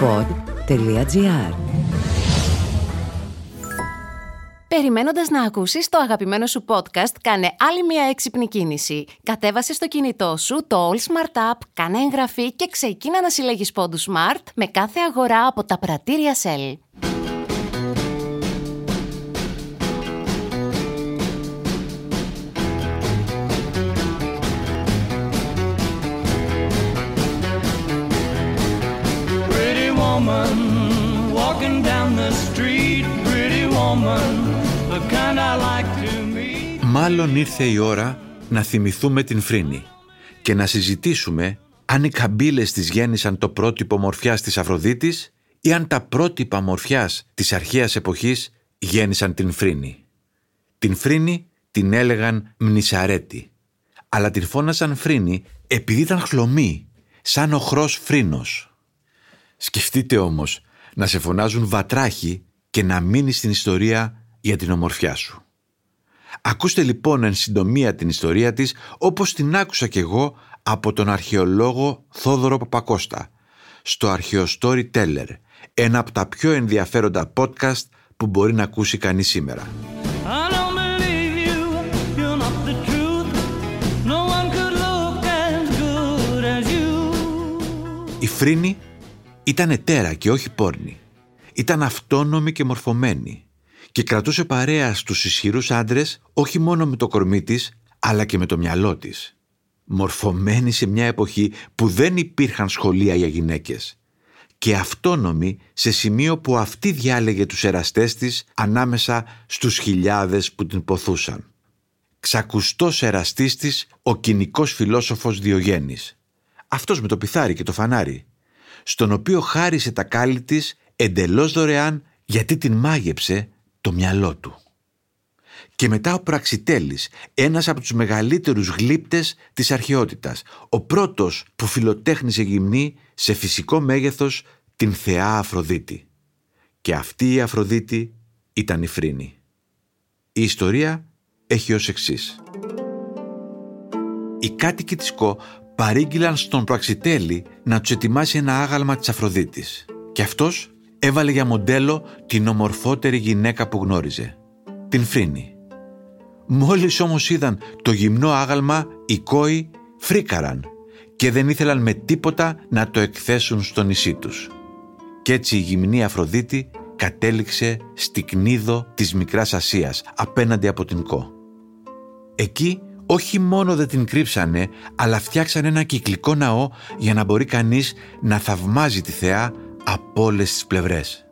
pod.gr Περιμένοντας να ακούσεις το αγαπημένο σου podcast, κάνε άλλη μια έξυπνη κίνηση. Κατέβασε στο κινητό σου το All Smart App, κάνε εγγραφή και ξεκίνα να συλλέγεις πόντους Smart με κάθε αγορά από τα πρατήρια Shell. Woman walking down the street. Pretty woman, the kind I like to meet. Μάλλον ήρθε η ώρα να θυμηθούμε την Φρίνη και να συζητήσουμε αν οι καμπύλες της γέννησαν το πρότυπο μορφιάς της Αφροδίτης ή αν τα πρότυπα μορφιάς της αρχαίας εποχής γέννησαν την Φρίνη. Την Φρίνη την έλεγαν Μνησαρέτη, αλλά την φώναζαν Φρίνη επειδή ήταν χλωμή, σαν οχρός φρύνος. Σκεφτείτε όμως να σε φωνάζουν βατράχη και να μείνεις στην ιστορία για την ομορφιά σου. Ακούστε λοιπόν εν συντομία την ιστορία της όπως την άκουσα κι εγώ από τον αρχαιολόγο Θόδωρο Παπακώστα στο αρχαίο Storyteller, ένα από τα πιο ενδιαφέροντα podcast που μπορεί να ακούσει κανείς σήμερα. I don't believe you, you're not the truth. No one could look as good as you. Η Φρίνη ήταν ετέρα και όχι πόρνη. Ήταν αυτόνομη και μορφωμένη και κρατούσε παρέα στους ισχυρούς άντρες όχι μόνο με το κορμί της, αλλά και με το μυαλό της. Μορφωμένη σε μια εποχή που δεν υπήρχαν σχολεία για γυναίκες και αυτόνομη σε σημείο που αυτή διάλεγε τους εραστές της ανάμεσα στους χιλιάδες που την ποθούσαν. Ξακουστός εραστής της ο κοινικός φιλόσοφος Διογέννης. Αυτός με το πιθάρι και το φανάρι, στον οποίο χάρισε τα κάλλη της εντελώς δωρεάν γιατί την μάγεψε το μυαλό του. Και μετά ο Πραξιτέλης, ένας από τους μεγαλύτερους γλύπτες της αρχαιότητας, ο πρώτος που φιλοτέχνησε γυμνή σε φυσικό μέγεθος την θεά Αφροδίτη. Και αυτή η Αφροδίτη ήταν η Φρίνη. Η ιστορία έχει ως εξής. Οι κάτοικοι της ΚΟ παρήγγειλαν στον Πραξιτέλη να τους ετοιμάσει ένα άγαλμα της Αφροδίτης. Και αυτός έβαλε για μοντέλο την ομορφότερη γυναίκα που γνώριζε, την Φρίνη. Μόλις όμως είδαν το γυμνό άγαλμα, οι κόοι φρίκαραν και δεν ήθελαν με τίποτα να το εκθέσουν στο νησί τους. Κι έτσι η γυμνή Αφροδίτη κατέληξε στη Κνίδο της Μικράς Ασίας, απέναντι από την Κο. Εκεί όχι μόνο δεν την κρύψανε, αλλά φτιάξανε ένα κυκλικό ναό για να μπορεί κανείς να θαυμάζει τη θεά από όλες τις πλευρές.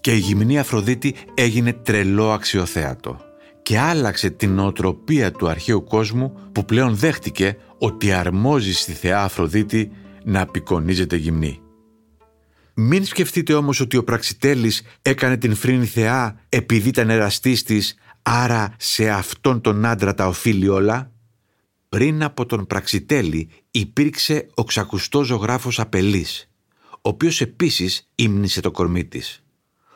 Και η γυμνή Αφροδίτη έγινε τρελό αξιοθέατο και άλλαξε την νοοτροπία του αρχαίου κόσμου που πλέον δέχτηκε ότι αρμόζει στη θεά Αφροδίτη να απεικονίζεται γυμνή. Μην σκεφτείτε όμως ότι ο Πραξιτέλης έκανε την φρύνη θεά επειδή ήταν εραστής της, άρα σε αυτόν τον άντρα τα οφείλει όλα. Πριν από τον Πραξιτέλη υπήρξε ο ξακουστός ζωγράφος Απελής, ο οποίος επίσης ύμνησε το κορμί της.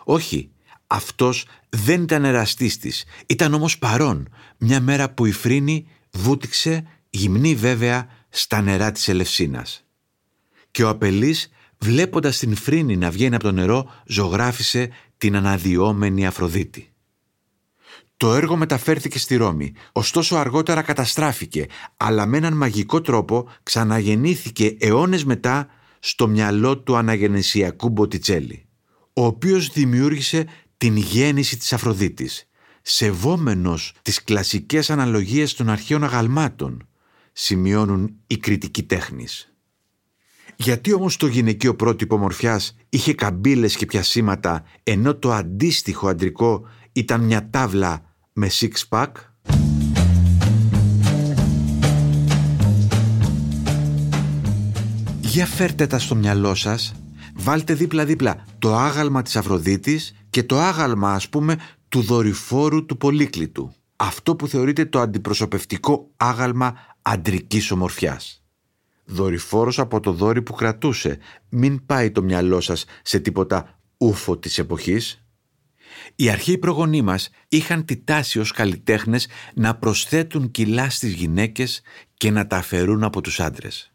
Όχι, αυτός δεν ήταν εραστής της, ήταν όμως παρόν, μια μέρα που η Φρίνη βούτυξε, γυμνή βέβαια, στα νερά της Ελευσίνας. Και ο Απελής, βλέποντας την Φρίνη να βγαίνει από το νερό, ζωγράφισε την αναδυόμενη Αφροδίτη. Το έργο μεταφέρθηκε στη Ρώμη, ωστόσο αργότερα καταστράφηκε, αλλά με έναν μαγικό τρόπο ξαναγεννήθηκε αιώνες μετά στο μυαλό του αναγεννησιακού Μποτιτσέλη, ο οποίος δημιούργησε την γέννηση της Αφροδίτης, σεβόμενος τις κλασικές αναλογίες των αρχαίων αγαλμάτων, σημειώνουν οι κριτικοί τέχνης. Γιατί όμως το γυναικείο πρότυπο μορφιάς είχε καμπύλες και πιασίματα, ενώ το αντίστοιχο αντρικό ήταν μια τάβλα με six pack. Για φέρτε τα στο μυαλό σας, βάλτε δίπλα-δίπλα το άγαλμα της Αφροδίτης και το άγαλμα ας πούμε του δορυφόρου του Πολύκλητου. Αυτό που θεωρείται το αντιπροσωπευτικό άγαλμα αντρικής ομορφιάς. Δορυφόρος από το δόρυ που κρατούσε. Μην πάει το μυαλό σας σε τίποτα ούφο της εποχής. Οι αρχαίοι προγονείς μας είχαν τη τάση ως καλλιτέχνες να προσθέτουν κιλά στις γυναίκες και να τα αφαιρούν από τους άντρες.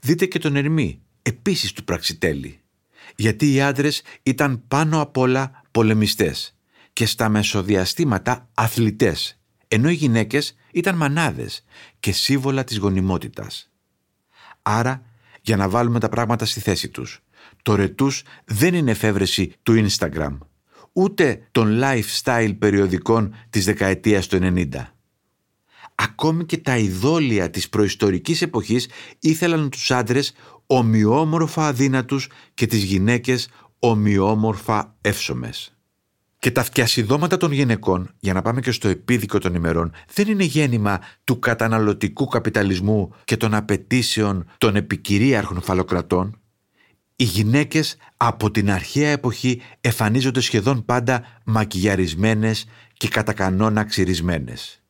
Δείτε και τον Ερμή, επίσης του Πραξιτέλη. Γιατί οι άντρες ήταν πάνω απ' όλα πολεμιστές και στα μεσοδιαστήματα αθλητές, ενώ οι γυναίκες ήταν μανάδες και σύμβολα της γονιμότητας. Άρα, για να βάλουμε τα πράγματα στη θέση τους, το ρετούς δεν είναι εφεύρεση του Instagram, ούτε των lifestyle περιοδικών της δεκαετίας του 90. Ακόμη και τα ειδόλια της προϊστορικής εποχής ήθελαν τους άντρες ομοιόμορφα αδύνατους και τις γυναίκες ομοιόμορφα εύσωμες. Και τα φτιασιδώματα των γυναικών, για να πάμε και στο επίδικο των ημερών, δεν είναι γέννημα του καταναλωτικού καπιταλισμού και των απαιτήσεων των επικυρίαρχων φαλοκρατών. Οι γυναίκες από την αρχαία εποχή εμφανίζονται σχεδόν πάντα μακιγιαρισμένες και κατά κανόνα ξυρισμένες.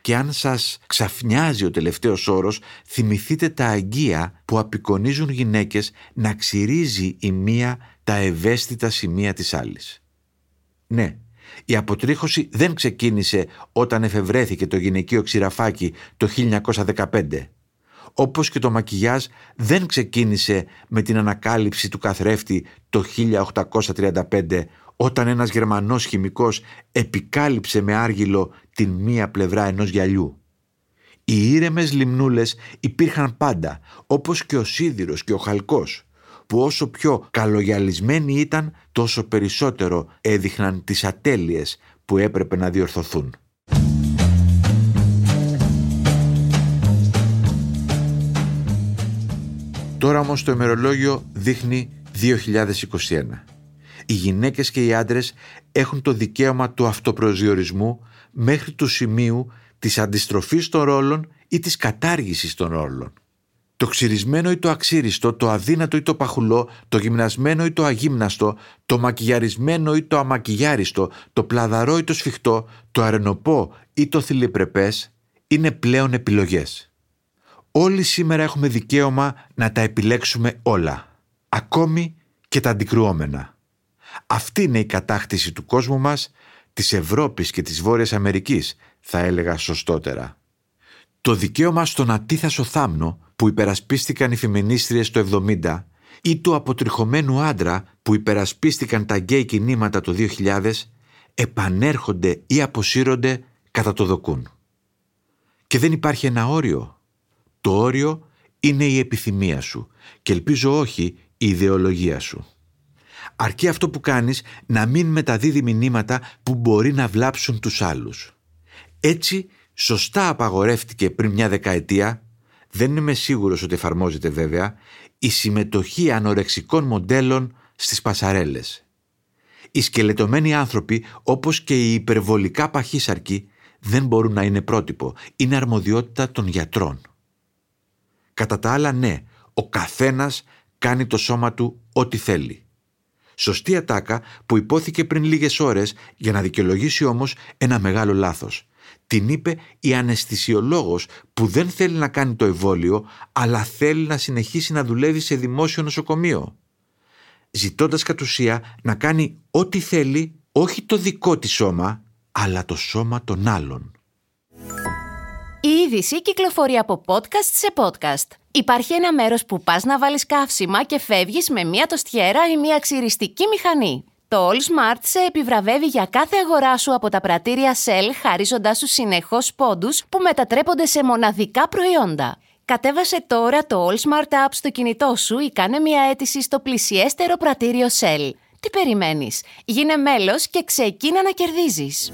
Και αν σας ξαφνιάζει ο τελευταίος όρος, θυμηθείτε τα αγγεία που απεικονίζουν γυναίκες να ξυρίζει η μία τα ευαίσθητα σημεία της άλλης. Ναι, η αποτρίχωση δεν ξεκίνησε όταν εφευρέθηκε το γυναικείο ξηραφάκι το 1915. Όπως και το μακιγιάζ δεν ξεκίνησε με την ανακάλυψη του καθρέφτη το 1835 όταν ένας Γερμανός χημικός επικάλυψε με άργυλο την μία πλευρά ενός γυαλιού. Οι ήρεμες λιμνούλες υπήρχαν πάντα, όπως και ο σίδηρος και ο χαλκός, που όσο πιο καλογιαλισμένοι ήταν, τόσο περισσότερο έδειχναν τις ατέλειες που έπρεπε να διορθωθούν. Τώρα όμως το ημερολόγιο δείχνει 2021. Οι γυναίκες και οι άντρες έχουν το δικαίωμα του αυτοπροσδιορισμού μέχρι του σημείου της αντιστροφής των ρόλων ή της κατάργησης των ρόλων. Το ξυρισμένο ή το αξίριστο, το αδύνατο ή το παχουλό, το γυμνασμένο ή το αγύμναστο, το μακιγιαρισμένο ή το αμακιγιάριστο, το πλαδαρό ή το σφιχτό, το αρενοπό ή το θηλυπρεπές είναι πλέον επιλογές. Όλοι σήμερα έχουμε δικαίωμα να τα επιλέξουμε όλα, ακόμη και τα αντικρουόμενα. Αυτή είναι η κατάκτηση του κόσμου μας, της Ευρώπης και της Βόρειας Αμερικής, θα έλεγα σωστότερα. Το δικαίωμα στον ατίθασο θάμνο που υπερασπίστηκαν οι φεμινίστριες το 70 ή του αποτριχωμένου άντρα που υπερασπίστηκαν τα γκέι κινήματα το 2000 επανέρχονται ή αποσύρονται κατά το δοκούν. Και δεν υπάρχει ένα όριο. Το όριο είναι η επιθυμία σου και ελπίζω όχι η ιδεολογία σου. Αρκεί αυτό που κάνεις να μην μεταδίδει μηνύματα που μπορεί να βλάψουν τους άλλους. Έτσι, σωστά απαγορεύτηκε πριν μια δεκαετία, δεν είμαι σίγουρος ότι εφαρμόζεται βέβαια, η συμμετοχή ανορεξικών μοντέλων στις πασαρέλες. Οι σκελετωμένοι άνθρωποι, όπως και οι υπερβολικά παχύσαρκοι, δεν μπορούν να είναι πρότυπο. Είναι αρμοδιότητα των γιατρών. Κατά τα άλλα, ναι, ο καθένας κάνει το σώμα του ό,τι θέλει. Σωστή ατάκα που υπόθηκε πριν λίγες ώρες για να δικαιολογήσει όμως ένα μεγάλο λάθος. Την είπε η αναισθησιολόγος που δεν θέλει να κάνει το εμβόλιο αλλά θέλει να συνεχίσει να δουλεύει σε δημόσιο νοσοκομείο. Ζητώντας κατ' ουσία να κάνει ό,τι θέλει όχι το δικό της σώμα αλλά το σώμα των άλλων. Η είδηση κυκλοφορεί από podcast σε podcast. Υπάρχει ένα μέρος που πας να βάλεις καύσιμα και φεύγεις με μία τοστιέρα ή μία ξυριστική μηχανή. Το All Smart σε επιβραβεύει για κάθε αγορά σου από τα πρατήρια Shell χαρίζοντάς σου συνεχώς πόντους που μετατρέπονται σε μοναδικά προϊόντα. Κατέβασε τώρα το All Smart App στο κινητό σου ή κάνε μια αίτηση στο πλησιέστερο πρατήριο Shell. Τι περιμένεις; Γίνε μέλος και ξεκίνα να κερδίζεις.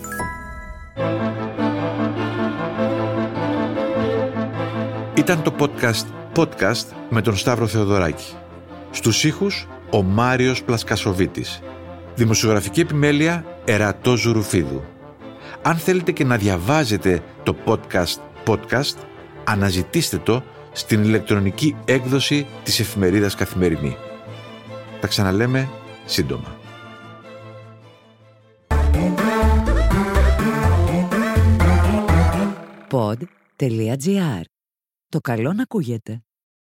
Ήταν το podcast podcast με τον Σταύρο Θεοδωράκη. Στους ήχους ο Μάριος Πλασκασοβίτης. Δημοσιογραφική επιμέλεια Ερατό Ζουρουφίδου. Αν θέλετε και να διαβάζετε το podcast podcast, αναζητήστε το στην ηλεκτρονική έκδοση της εφημερίδας Καθημερινή. Τα ξαναλέμε σύντομα. Pod.gr. Το καλό να ακούγεται.